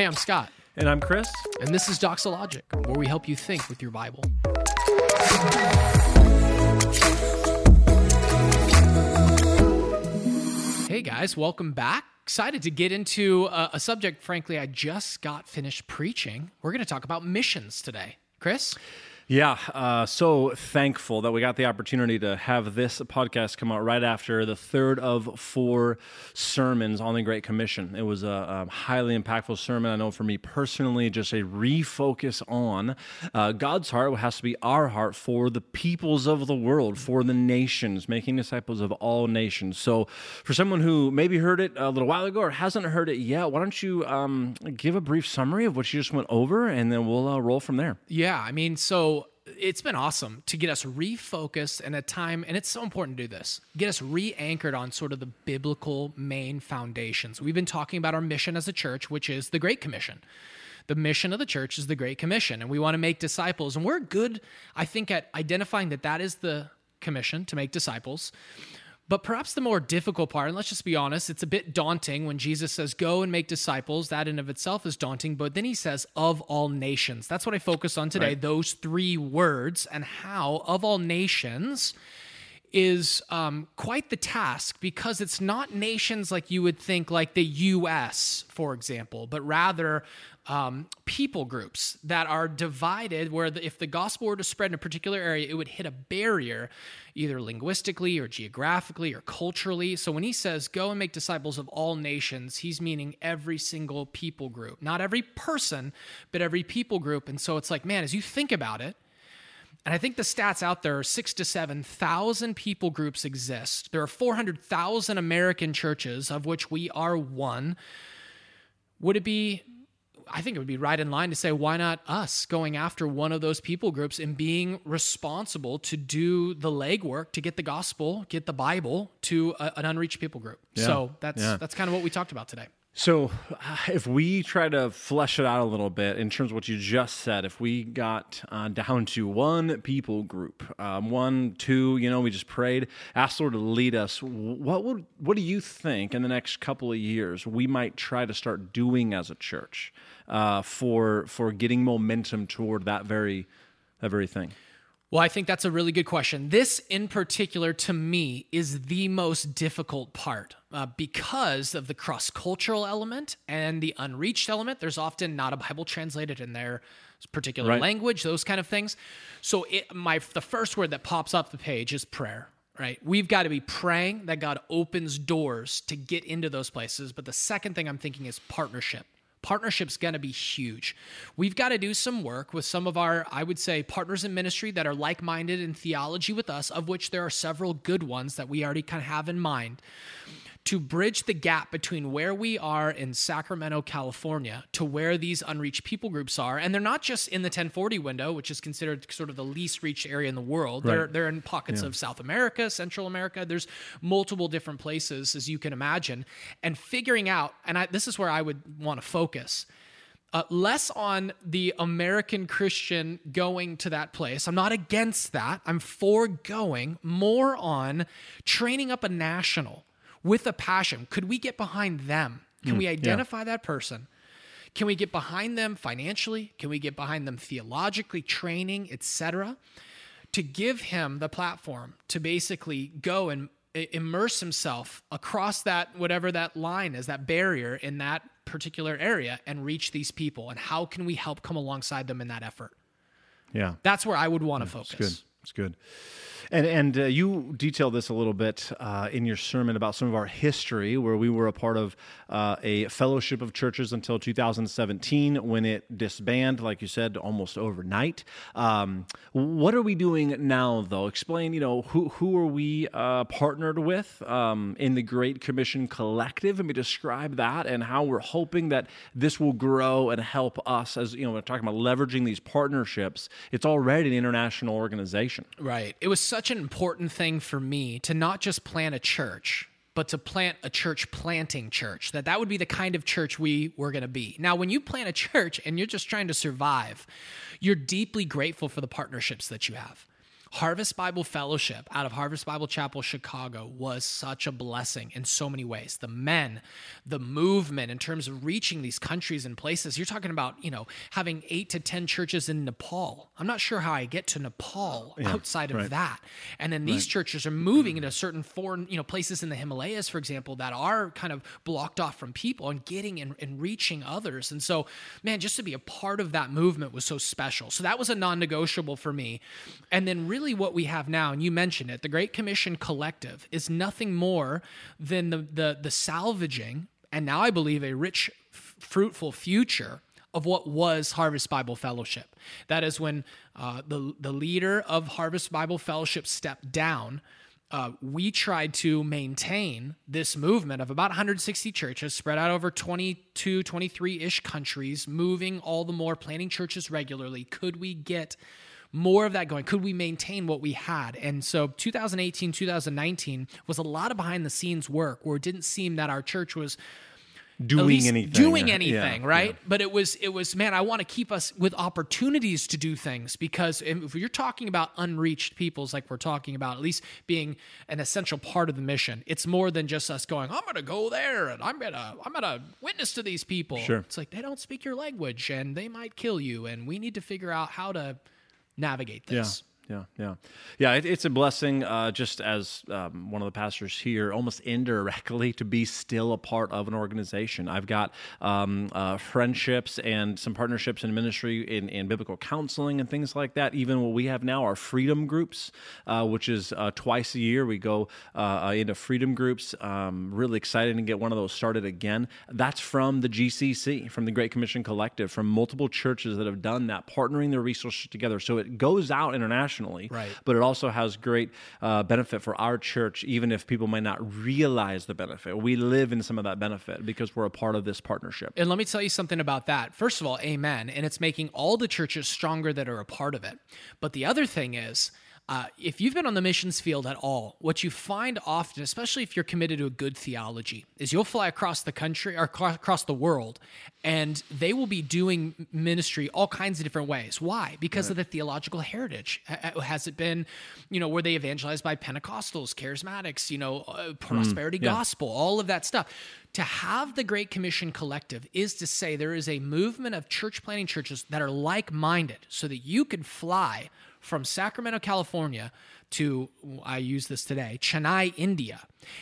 Hey, I'm Scott, And I'm Chris. and this is Doxologic, where we help you think with your Bible. Hey guys, welcome back. Excited to get into a, a subject, frankly, I just got finished preaching. We're going to talk about missions today. Chris? Yeah, uh, so thankful that we got the opportunity to have this podcast come out right after the third of four sermons on the Great Commission. It was a, a highly impactful sermon. I know for me personally, just a refocus on uh, God's heart, has to be our heart for the peoples of the world, for the nations, making disciples of all nations. So, for someone who maybe heard it a little while ago or hasn't heard it yet, why don't you um, give a brief summary of what you just went over, and then we'll uh, roll from there. Yeah, I mean, so it's been awesome to get us refocused in a time, and it's so important to do this, get us re anchored on sort of the biblical main foundations. We've been talking about our mission as a church, which is the Great Commission. The mission of the church is the Great Commission, and we want to make disciples. And we're good, I think, at identifying that that is the commission to make disciples. But perhaps the more difficult part, and let's just be honest, it's a bit daunting when Jesus says, Go and make disciples. That in of itself is daunting. But then he says, Of all nations. That's what I focus on today, Right. those three words, and how of all nations is um, quite the task because it's not nations like you would think, like the US, for example, but rather um, people groups that are divided where the, if the gospel were to spread in a particular area, it would hit a barrier, either linguistically or geographically or culturally. So when he says, go and make disciples of all nations, he's meaning every single people group, not every person, but every people group. And so it's like, man, as you think about it, and I think the stats out there are six to 7,000 people groups exist. There are 400,000 American churches, of which we are one. Would it be, I think it would be right in line to say, why not us going after one of those people groups and being responsible to do the legwork to get the gospel, get the Bible to a, an unreached people group? So that's, Yeah. that's kind of what we talked about today. So, if we try to flesh it out a little bit in terms of what you just said, if we got uh, down to one people group, um, one, two, you know, we just prayed, asked the Lord to lead us. What would, what do you think in the next couple of years we might try to start doing as a church uh, for for getting momentum toward that very that very thing? Well, I think that's a really good question. This, in particular, to me, is the most difficult part uh, because of the cross cultural element and the unreached element. There's often not a Bible translated in their particular Right. language, those kind of things. So, it, my the first word that pops up the page is prayer. Right, we've got to be praying that God opens doors to get into those places. But the second thing I'm thinking is partnership partnership's going to be huge. We've got to do some work with some of our, I would say, partners in ministry that are like minded in theology with us, of which there are several good ones that we already kind of have in mind. To bridge the gap between where we are in Sacramento, California, to where these unreached people groups are. And they're not just in the 1040 window, which is considered sort of the least reached area in the world. They're, they're in pockets of South America, Central America. There's multiple different places, as you can imagine. And figuring out, and I, this is where I would want to focus. Uh, less on the American Christian going to that place. I'm not against that. I'm for going. More on training up a national with a passion. Could we get behind them? Can we mm, identify that person? Can we get behind them financially? Can we get behind them theologically, training, etc.? To give him the platform to basically go and immerse himself across that whatever that line is, that barrier in that particular area and reach these people. And how can we help come alongside them in that effort? Yeah. That's where I would want to It's focus. good. It's good. And and uh, you detail this a little bit uh, in your sermon about some of our history, where we were a part of uh, a fellowship of churches until 2017, when it disbanded, like you said, almost overnight. Um, what are we doing now, though? Explain. You know, who who are we uh, partnered with um, in the Great Commission Collective? Let me describe that and how we're hoping that this will grow and help us. As you know, we're talking about leveraging these partnerships. It's already an international organization. Right. It was such an important thing for me to not just plant a church, but to plant a church planting church. That that would be the kind of church we were going to be. Now, when you plant a church and you're just trying to survive, you're deeply grateful for the partnerships that you have. Harvest Bible Fellowship out of Harvest Bible Chapel, Chicago was such a blessing in so many ways. The men, the movement in terms of reaching these countries and places. You're talking about, you know, having eight to 10 churches in Nepal. I'm not sure how I get to Nepal outside of right. that. And then these churches are moving into certain foreign, you know, places in the Himalayas, for example, that are kind of blocked off from people and getting and, and reaching others. And so, man, just to be a part of that movement was so special. So that was a non negotiable for me. And then really what we have now, and you mentioned it, the Great Commission Collective is nothing more than the the, the salvaging, and now I believe a rich, f- fruitful future of what was Harvest Bible Fellowship. That is when uh, the the leader of Harvest Bible Fellowship stepped down. Uh, we tried to maintain this movement of about 160 churches spread out over 22, 23 ish countries, moving all the more, planting churches regularly. Could we get more of that going? Could we maintain what we had? And so 2018, 2019 was a lot of behind the scenes work where it didn't seem that our church was Doing anything. doing or- anything yeah, right yeah. but it was it was man i want to keep us with opportunities to do things because if you're talking about unreached peoples like we're talking about at least being an essential part of the mission it's more than just us going i'm gonna go there and i'm gonna i'm gonna witness to these people Sure. it's like they don't speak your language and they might kill you and we need to figure out how to navigate this Yeah, yeah, yeah. It, it's a blessing, uh, just as um, one of the pastors here, almost indirectly, to be still a part of an organization. I've got um, uh, friendships and some partnerships in ministry in, in biblical counseling and things like that. Even what we have now are freedom groups, uh, which is uh, twice a year we go uh, into freedom groups. Um, really excited to get one of those started again. That's from the GCC, from the Great Commission Collective, from multiple churches that have done that, partnering their resources together. So it goes out internationally, Right. but it also has great uh, benefit for our church, even if people might not realize the benefit. We live in some of that benefit because we're a part of this partnership. And let me tell you something about that. First of all, amen. And it's making all the churches stronger that are a part of it. But the other thing is, uh, if you've been on the missions field at all, what you find often, especially if you're committed to a good theology, is you'll fly across the country or across the world, and they will be doing ministry all kinds of different ways. Why? Because of the theological heritage. Ha- ha- Has it been, you know, were they evangelized by Pentecostals, charismatics, you know, uh, prosperity gospel, all of that stuff? To have the Great Commission Collective is to say there is a movement of church planting churches that are like minded so that you can fly from Sacramento, California to, I use this today, Chennai, India,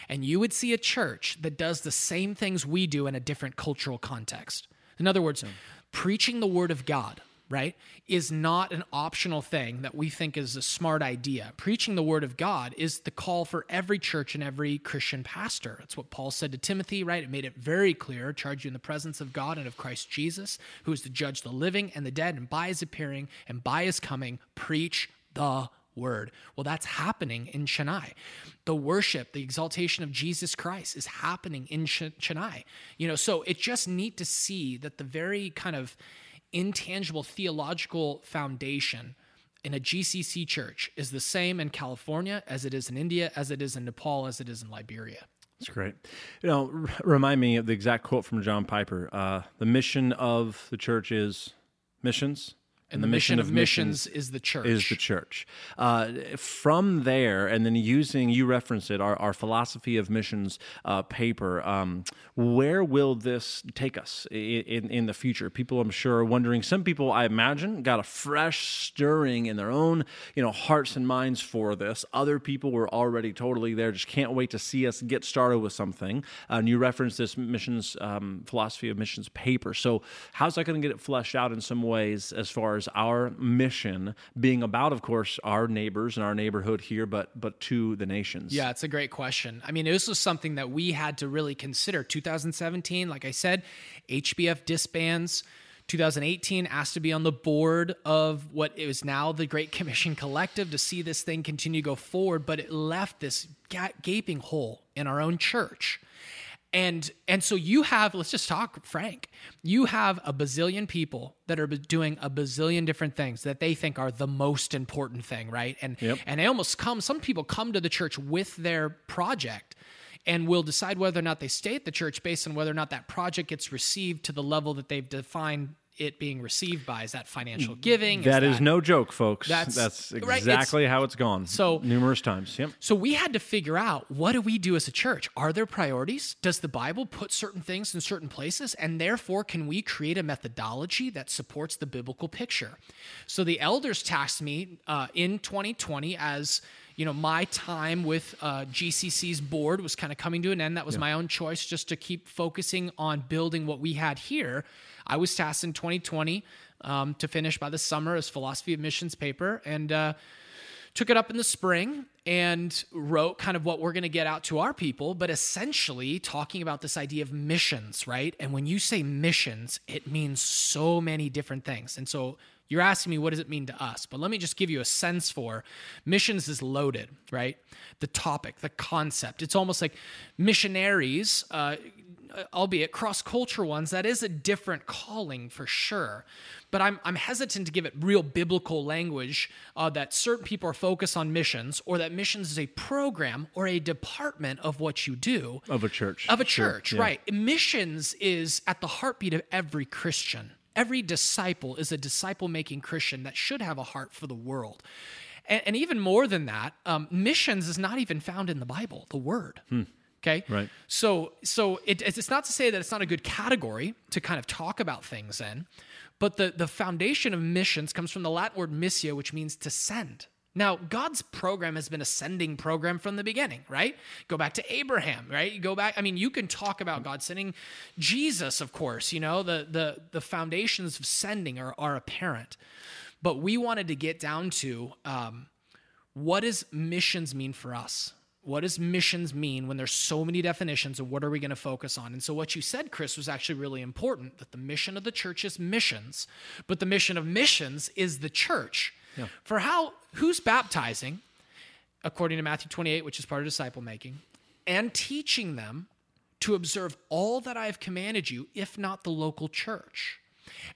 and you would see a church that does the same things we do in a different cultural context. In other words, hmm. preaching the word of God, right, is not an optional thing that we think is a smart idea. Preaching the word of God is the call for every church and every Christian pastor. That's what Paul said to Timothy, right? It made it very clear charge you in the presence of God and of Christ Jesus, who is to judge the living and the dead, and by his appearing and by his coming, preach the word. Well, that's happening in Chennai. The worship, the exaltation of Jesus Christ is happening in Ch- Chennai. You know, so it's just neat to see that the very kind of intangible theological foundation in a GCC church is the same in California as it is in India, as it is in Nepal, as it is in Liberia. That's great. You know, r- remind me of the exact quote from John Piper. Uh, the mission of the church is missions, And the, mission, of missions, is the church. is the church. Uh, from there, and then using, you referenced it, our, our philosophy of missions uh, paper, um, where will this take us in, in the future? People, I'm sure, are wondering. Some people, I imagine, got a fresh stirring in their own you know, hearts and minds for this. Other people were already totally there, just can't wait to see us get started with something. Uh, and you referenced this missions um, philosophy of missions paper. So, how's that going to get it fleshed out in some ways as far as our mission being about, of course, our neighbors and our neighborhood here, but but to the nations? Yeah, it's a great question. I mean, this was something that we had to really consider. 2017, like I said, HBF disbands. 2018 asked to be on the board of what is now the Great Commission Collective to see this thing continue to go forward, but it left this gaping hole in our own church. And and so you have let's just talk frank. You have a bazillion people that are doing a bazillion different things that they think are the most important thing, right? And Yep. and they almost come some people come to the church with their project and will decide whether or not they stay at the church based on whether or not that project gets received to the level that they've defined it being received by? Is that financial giving? That is no joke, folks. That's- That's, right, it's- exactly how it's gone. So- numerous times. Yep. So we had to figure out what do we do as a church? Are there priorities? Does the Bible put certain things in certain places? And therefore, can we create a methodology that supports the biblical picture? So the elders tasked me uh, in 2020 as you know my time with uh, GCC's board was kind of coming to an end. That was my own choice, just to keep focusing on building what we had here. I was tasked in 2020 um, to finish by the summer as philosophy of missions paper, and uh, took it up in the spring and wrote kind of what we're going to get out to our people, but essentially talking about this idea of missions, right? And when you say missions, it means so many different things. And so you're asking me, what does it mean to us? But let me just give you a sense for missions is loaded, right? The topic, the concept. It's almost like missionaries, uh, albeit cross culture ones, that is a different calling for sure. But I'm, I'm hesitant to give it real biblical language uh, that certain people are focused on missions or that missions is a program or a department of what you do Of a church. of a Sure, church, yeah. right? Missions is at the heartbeat of every Christian. Every disciple is a disciple making Christian that should have a heart for the world. And, and even more than that, um, missions is not even found in the Bible, the word. Okay. Right. So, so it, it's not to say that it's not a good category to kind of talk about things in, but the, the foundation of missions comes from the Latin word missio, which means to send. Now, God's program has been a sending program from the beginning, right? Go back to Abraham, right? You go back. I mean, you can talk about God sending Jesus, of course. You know, the the the foundations of sending are are apparent, but we wanted to get down to um, what does missions mean for us? What does missions mean when there's so many definitions of what are we going to focus on? And so what you said, Chris, was actually really important that the mission of the church is missions, but the mission of missions is the church. For how who's baptizing, according to Matthew 28, which is part of disciple making, and teaching them to observe all that I have commanded you, if not the local church.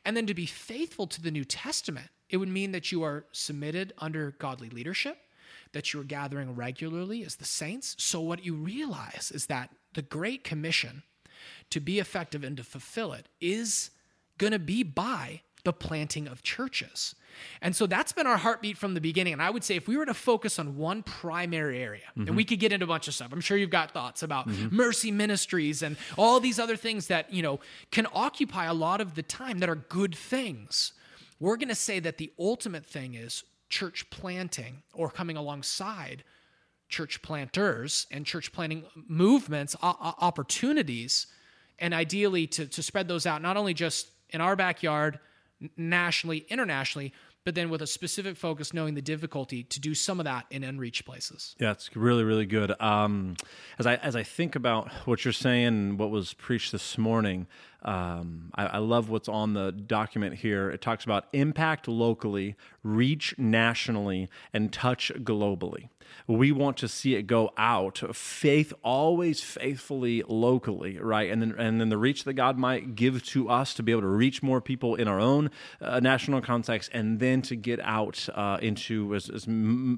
And then to be faithful to the New Testament, it would mean that you are submitted under godly leadership, that you are gathering regularly as the saints. So, what you realize is that the Great Commission to be effective and to fulfill it is going to be by the planting of churches. And so that's been our heartbeat from the beginning. And I would say if we were to focus on one primary area, and mm-hmm. we could get into a bunch of stuff. I'm sure you've got thoughts about mm-hmm. mercy ministries and all these other things that, you know, can occupy a lot of the time that are good things. We're going to say that the ultimate thing is church planting or coming alongside church planters and church planting movements, opportunities, and ideally to, to spread those out, not only just in our backyard, nationally, internationally, but then with a specific focus, knowing the difficulty to do some of that in unreached places. Yeah, it's really, really good. Um, as I as I think about what you're saying, what was preached this morning, um, I, I love what's on the document here. It talks about impact locally, reach nationally, and touch globally. We want to see it go out. Faith always faithfully locally, right? And then and then the reach that God might give to us to be able to reach more people in our own uh, national context, and then to get out uh, into as as,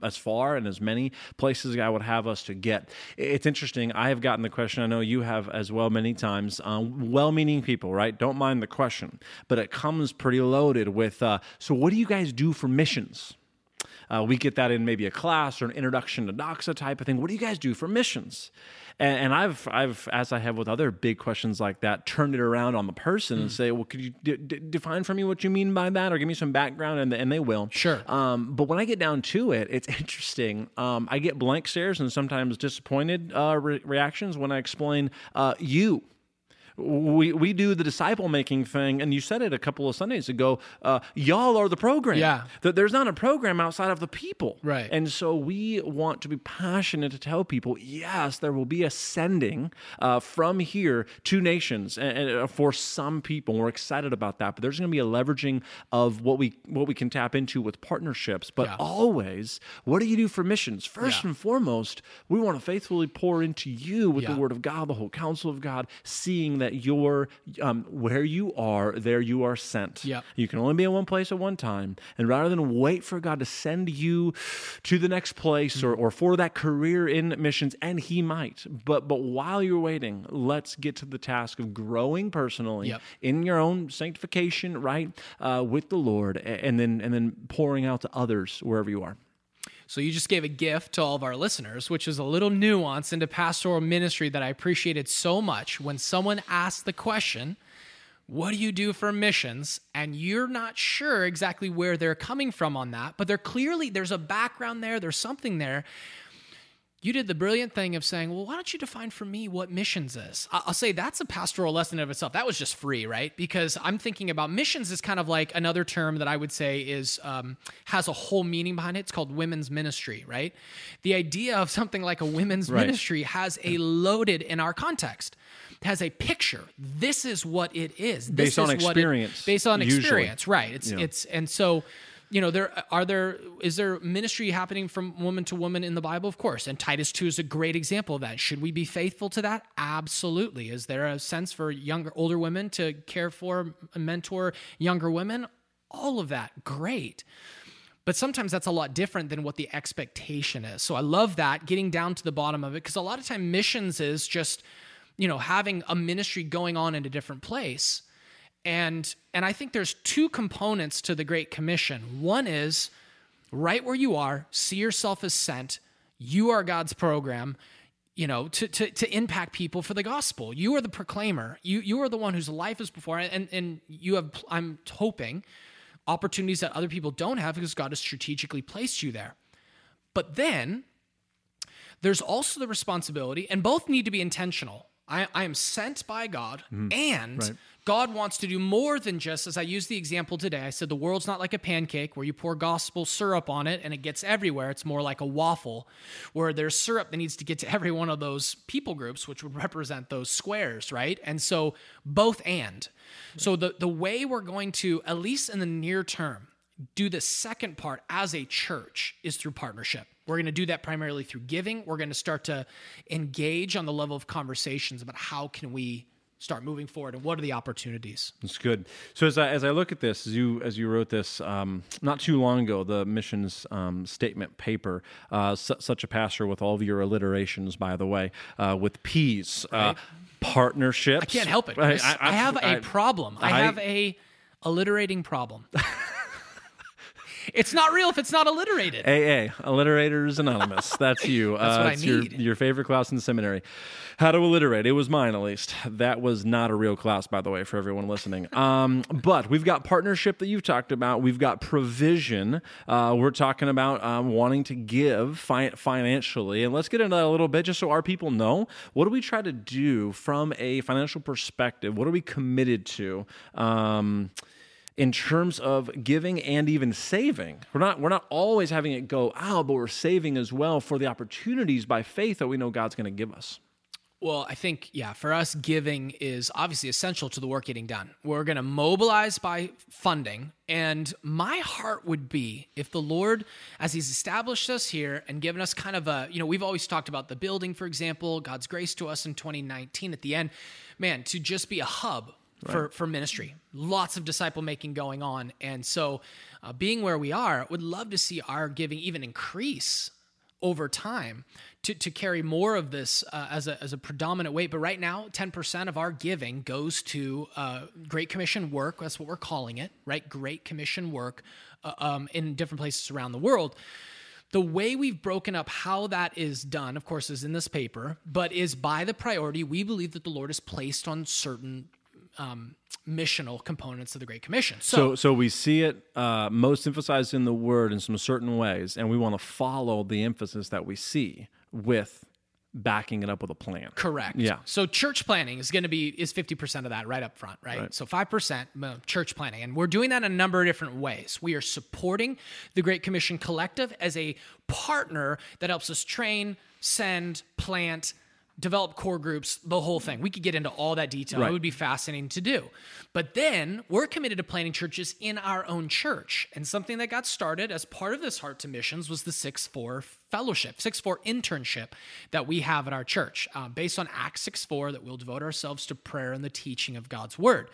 as far and as many places as God would have us to get. It's interesting. I have gotten the question. I know you have as well many times. Um, well-meaning people, right? Don't mind the question, but it comes pretty loaded with. Uh, so, what do you guys do for missions? Uh, we get that in maybe a class or an introduction to Doxa type of thing. What do you guys do for missions? And, and I've, I've, as I have with other big questions like that, turned it around on the person and say, well, could you d- d- define for me what you mean by that, or give me some background? And, and they will. Sure. Um, but when I get down to it, it's interesting. Um, I get blank stares and sometimes disappointed uh, re- reactions when I explain uh, you we we do the disciple making thing, and you said it a couple of Sundays ago. Uh, y'all are the program. Yeah. that there's not a program outside of the people. Right. And so we want to be passionate to tell people, yes, there will be a sending uh, from here to nations, and, and uh, for some people, we're excited about that. But there's going to be a leveraging of what we what we can tap into with partnerships. But Yeah. always, what do you do for missions? First Yeah. and foremost, we want to faithfully pour into you with Yeah. the Word of God, the whole counsel of God, seeing that you're um, where you are, there you are sent. Yep. You can only be in one place at one time. And rather than wait for God to send you to the next place or, or for that career in missions, and He might, but but while you're waiting, let's get to the task of growing personally Yep. in your own sanctification, right, uh, with the Lord, and then and then pouring out to others wherever you are. So you just gave a gift to all of our listeners, which is a little nuance into pastoral ministry that I appreciated so much. When someone asked the question, what do you do for missions? And you're not sure exactly where they're coming from on that, but they're clearly, there's a background there, there's something there. You did the brilliant thing of saying, well, why don't you define for me what missions is? I'll say that's a pastoral lesson of itself. That was just free, right? Because I'm thinking about missions is kind of like another term that I would say is um, has a whole meaning behind it. It's called women's ministry, right? The idea of something like a women's Right. ministry has a loaded in our context. Has a picture. This is what it is. This Based on is what it- experience, based on usually. experience, right? It's Yeah. it's and so you know there are there is there ministry happening from woman to woman in the bible? Of course. And titus 2 is a great example of that. Should we be faithful to that? Absolutely. Is there a sense for younger older women to care for mentor younger women? All of that. Great. But sometimes that's a lot different than what the expectation is. So I love that getting down to the bottom of it because a lot of time missions is just, you know, having a ministry going on in a different place. And and I think there's two components to the Great Commission. One is right where you are, see yourself as sent. You are God's program, you know, to, to, to impact people for the gospel. You are the proclaimer. You, you are the one whose life is before, and, and you have, I'm hoping, opportunities that other people don't have because God has strategically placed you there. But then there's also the responsibility, and both need to be intentional. I, I am sent by God, mm-hmm. and God wants to do more than just, as I used the example today, I said the world's not like a pancake where you pour gospel syrup on it and it gets everywhere. It's more like a waffle where there's syrup that needs to get to every one of those people groups, which would represent those squares, right? And so both and. So the, the way we're going to, at least in the near term, do the second part as a church is through partnership. We're going to do that primarily through giving. We're going to start to engage on the level of conversations about how can we start moving forward and what are the opportunities. It's good. So as I, as I look at this, as you as you wrote this um, not too long ago, the missions um, statement paper, uh, su- such a pastor with all of your alliterations, by the way, uh, with P's, uh, partnerships. I can't help it. Right, Chris. I, have a I- problem. I, I- have a alliterating problem. it's not real if it's not alliterated. AA, Alliterators Anonymous. That's you. That's uh, what I it's your, need. your favorite class in seminary. How to alliterate. It was mine, at least. That was not a real class, by the way, for everyone listening. Um, but we've got partnership that you've talked about. We've got provision. Uh, we're talking about um, wanting to give fi- financially. And let's get into that a little bit just so our people know. What do we try to do from a financial perspective? What are we committed to? Um, in terms of giving and even saving. We're not we're not always having it go out, but we're saving as well for the opportunities by faith that we know God's going to give us. Well, I think, yeah, for us, giving is obviously essential to the work getting done. We're going to mobilize by funding. And my heart would be if the Lord, as He's established us here and given us kind of a, you know, we've always talked about the building, for example, God's grace to us in 2019 at the end, man, to just be a hub. For, for ministry, lots of disciple making going on. And so, uh, being where we are, would love to see our giving even increase over time to, to carry more of this uh, as, a, as a predominant weight. But right now, 10% of our giving goes to uh, Great Commission work. That's what we're calling it, right? Great Commission work uh, um, in different places around the world. The way we've broken up how that is done, of course, is in this paper, but is by the priority we believe that the Lord has placed on certain um, missional components of the Great Commission. So, so we see it uh, most emphasized in the word in some certain ways, and we want to follow the emphasis that we see with backing it up with a plan. Correct. Yeah. So church planting is going to be is fifty percent of that right up front, right? So five percent church planting, and we're doing that in a number of different ways. We are supporting the Great Commission Collective as a partner that helps us train, send, plant. Develop core groups, the whole thing. We could get into all that detail. Right. It would be fascinating to do. But then we're committed to planting churches in our own church. And something that got started as part of this Heart to Missions was the 6 4 fellowship, 6 4 internship that we have at our church, uh, based on Acts 6 4, that we'll devote ourselves to prayer and the teaching of God's word.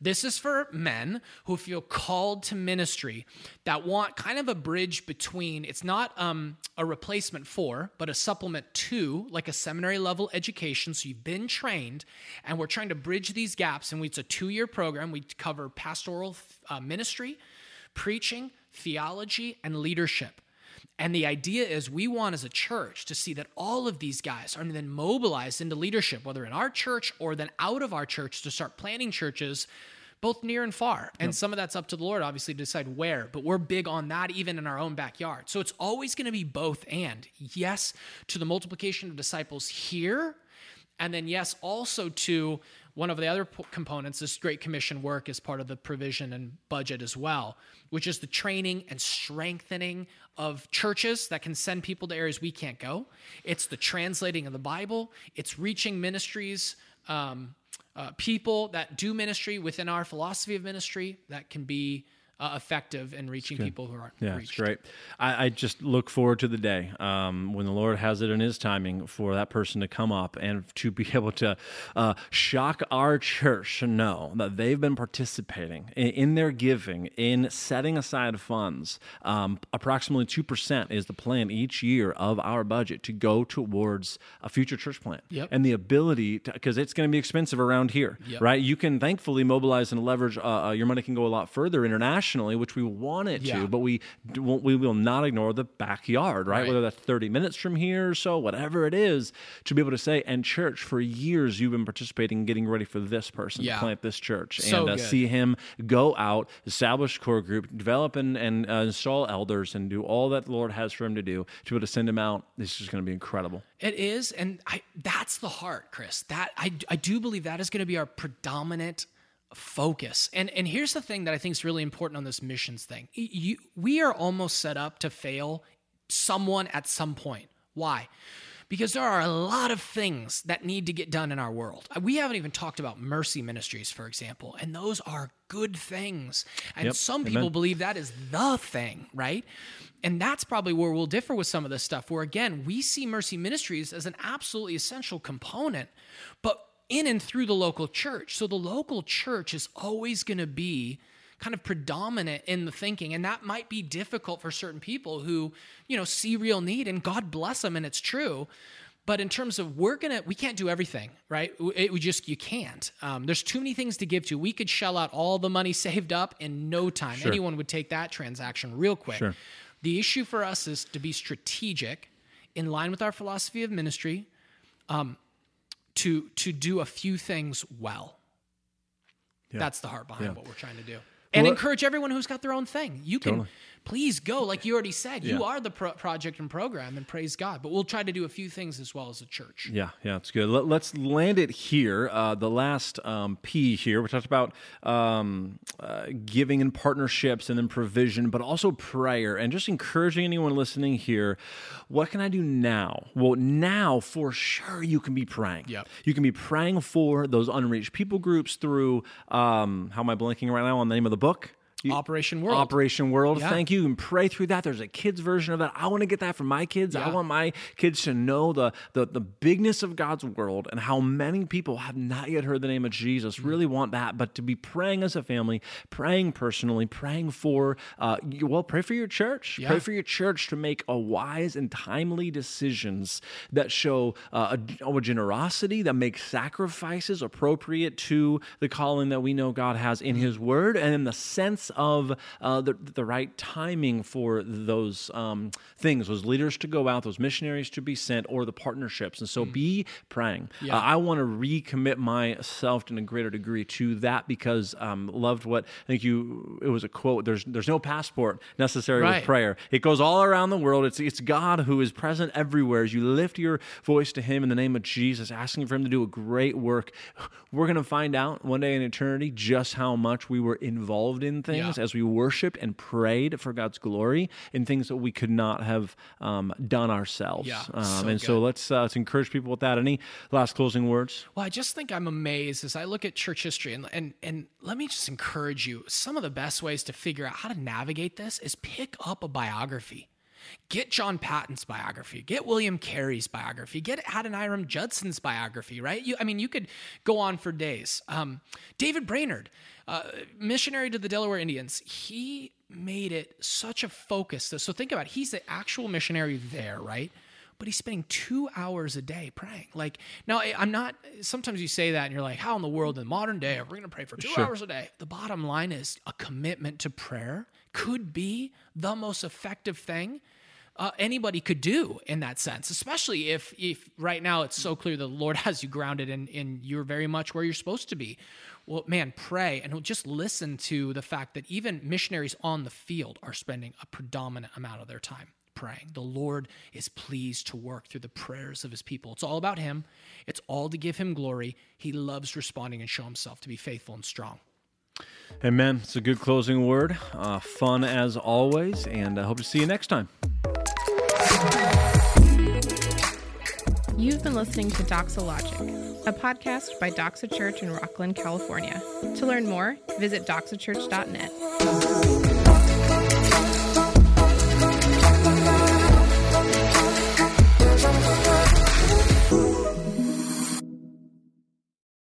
This is for men who feel called to ministry that want kind of a bridge between, it's not um, a replacement for, but a supplement to, like a seminary level education. So you've been trained, and we're trying to bridge these gaps. And it's a two year program. We cover pastoral uh, ministry, preaching, theology, and leadership. And the idea is we want as a church to see that all of these guys are then mobilized into leadership, whether in our church or then out of our church to start planting churches both near and far. And yep. some of that's up to the Lord, obviously, to decide where, but we're big on that even in our own backyard. So it's always going to be both and. Yes, to the multiplication of disciples here. And then, yes, also to one of the other components, this Great Commission work is part of the provision and budget as well, which is the training and strengthening of churches that can send people to areas we can't go. It's the translating of the Bible. It's reaching ministries, um, uh, people that do ministry within our philosophy of ministry that can be uh, effective in reaching people who aren't yeah, reached. great. I, I, just look forward to the day um, when the Lord has it in His timing for that person to come up and to be able to uh, shock our church to know that they've been participating in, in their giving, in setting aside funds. Um, approximately 2% is the plan each year of our budget to go towards a future church plant. Yep. And the ability, because it's going to be expensive around here, yep. right? You can thankfully mobilize and leverage, uh, uh your money can go a lot further internationally nationally, which we want it yeah. to, but we we will not ignore the backyard, right? right? Whether that's 30 minutes from here or so, whatever it is, to be able to say, and church, for years you've been participating, in getting ready for this person yeah. to plant this church, so and uh, see him go out, establish core group, develop and, and uh, install elders, and do all that the Lord has for him to do, to be able to send him out. This is going to be incredible. It is, and I, that's the heart, Chris. That I, I do believe that is going to be our predominant focus. And and here's the thing that I think is really important on this missions thing. You, we are almost set up to fail someone at some point. Why? Because there are a lot of things that need to get done in our world. Uh, we haven't even talked about mercy ministries, for example, and those are good things. And yep. some people Amen. believe that is the thing, right? And that's probably where we'll differ with some of this stuff, where again, we see mercy ministries as an absolutely essential component, but in and through the local church. So the local church is always going to be kind of predominant in the thinking and that might be difficult for certain people who you know see real need and god bless them and it's true. But in terms of we're gonna we can't do everything right? It, we just you can't. Um, there's too many things to give to. We could shell out all the money saved up in no time. Sure. anyone would take that transaction real quick. Sure. the issue for us is to be strategic in line with our philosophy of ministry. Um, to to do a few things well. Yeah. That's the heart behind yeah. what we're trying to do. And well, encourage everyone who's got their own thing. You can totally please go. Like you already said, you are the pro- project and program, and praise God. But we'll try to do a few things as well as a church. Yeah, yeah, it's good. Let, us land it here. Uh, the last um, P here, we talked about um, uh, giving and partnerships, and then provision, but also prayer, and just encouraging anyone listening here. What can I do now? Well, now for sure you can be praying. Yep. You can be praying for those unreached people groups through. Um, how am I blanking right now on the name of the book? You, Operation World. Operation World. Yeah. Thank you. And pray through that. There's a kids version of that. I want to get that for my kids. Yeah. I want my kids to know the, the the bigness of God's world and how many people have not yet heard the name of Jesus. Mm-hmm. Really want that, but to be praying as a family, praying personally, praying for uh, well, pray for your church. Yeah. Pray for your church to make a wise and timely decisions that show uh, a, a generosity that makes sacrifices appropriate to the calling that we know God has in His Word, and in the sense of uh, the, the right timing for those um, things, those leaders to go out, those missionaries to be sent, or the partnerships. And so mm. be praying. Yeah. Uh, I want to recommit myself to a greater degree to that because um, loved what I think you, it was a quote, there's, there's no passport necessary right. with prayer. It goes all around the world. It's, it's God who is present everywhere. As you lift your voice to Him in the name of Jesus, asking for Him to do a great work, we're going to find out one day in eternity just how much we were involved in things things yeah. as we worshiped and prayed for God's glory in things that we could not have um, done ourselves. Yeah, um, so and good. so let's uh, let's encourage people with that. Any last closing words? Well, I just think I'm amazed as I look at church history and and and let me just encourage you. Some of the best ways to figure out how to navigate this is pick up a biography Get John Paton's biography. Get William Carey's biography. Get Adoniram Judson's biography. Right? You, I mean, you could go on for days. Um, David Brainerd, uh, missionary to the Delaware Indians, he made it such a focus. So think about it. He's the actual missionary there, right? But he's spending two hours a day praying. Like now, I'm not. Sometimes you say that, and you're like, "How in the world in the modern day are we going to pray for two sure. hours a day?" The bottom line is a commitment to prayer could be the most effective thing uh, anybody could do in that sense, especially if if right now it's so clear the Lord has you grounded and and you're very much where you're supposed to be. Well, man, pray and just listen to the fact that even missionaries on the field are spending a predominant amount of their time praying. The Lord is pleased to work through the prayers of his people. It's all about him, it's all to give him glory. He loves responding and show himself to be faithful and strong. Amen. It's a good closing word. Uh, fun as always, and I hope to see you next time. You've been listening to Doxologic, a podcast by Doxa Church in Rocklin, California. To learn more, visit doxachurch.net.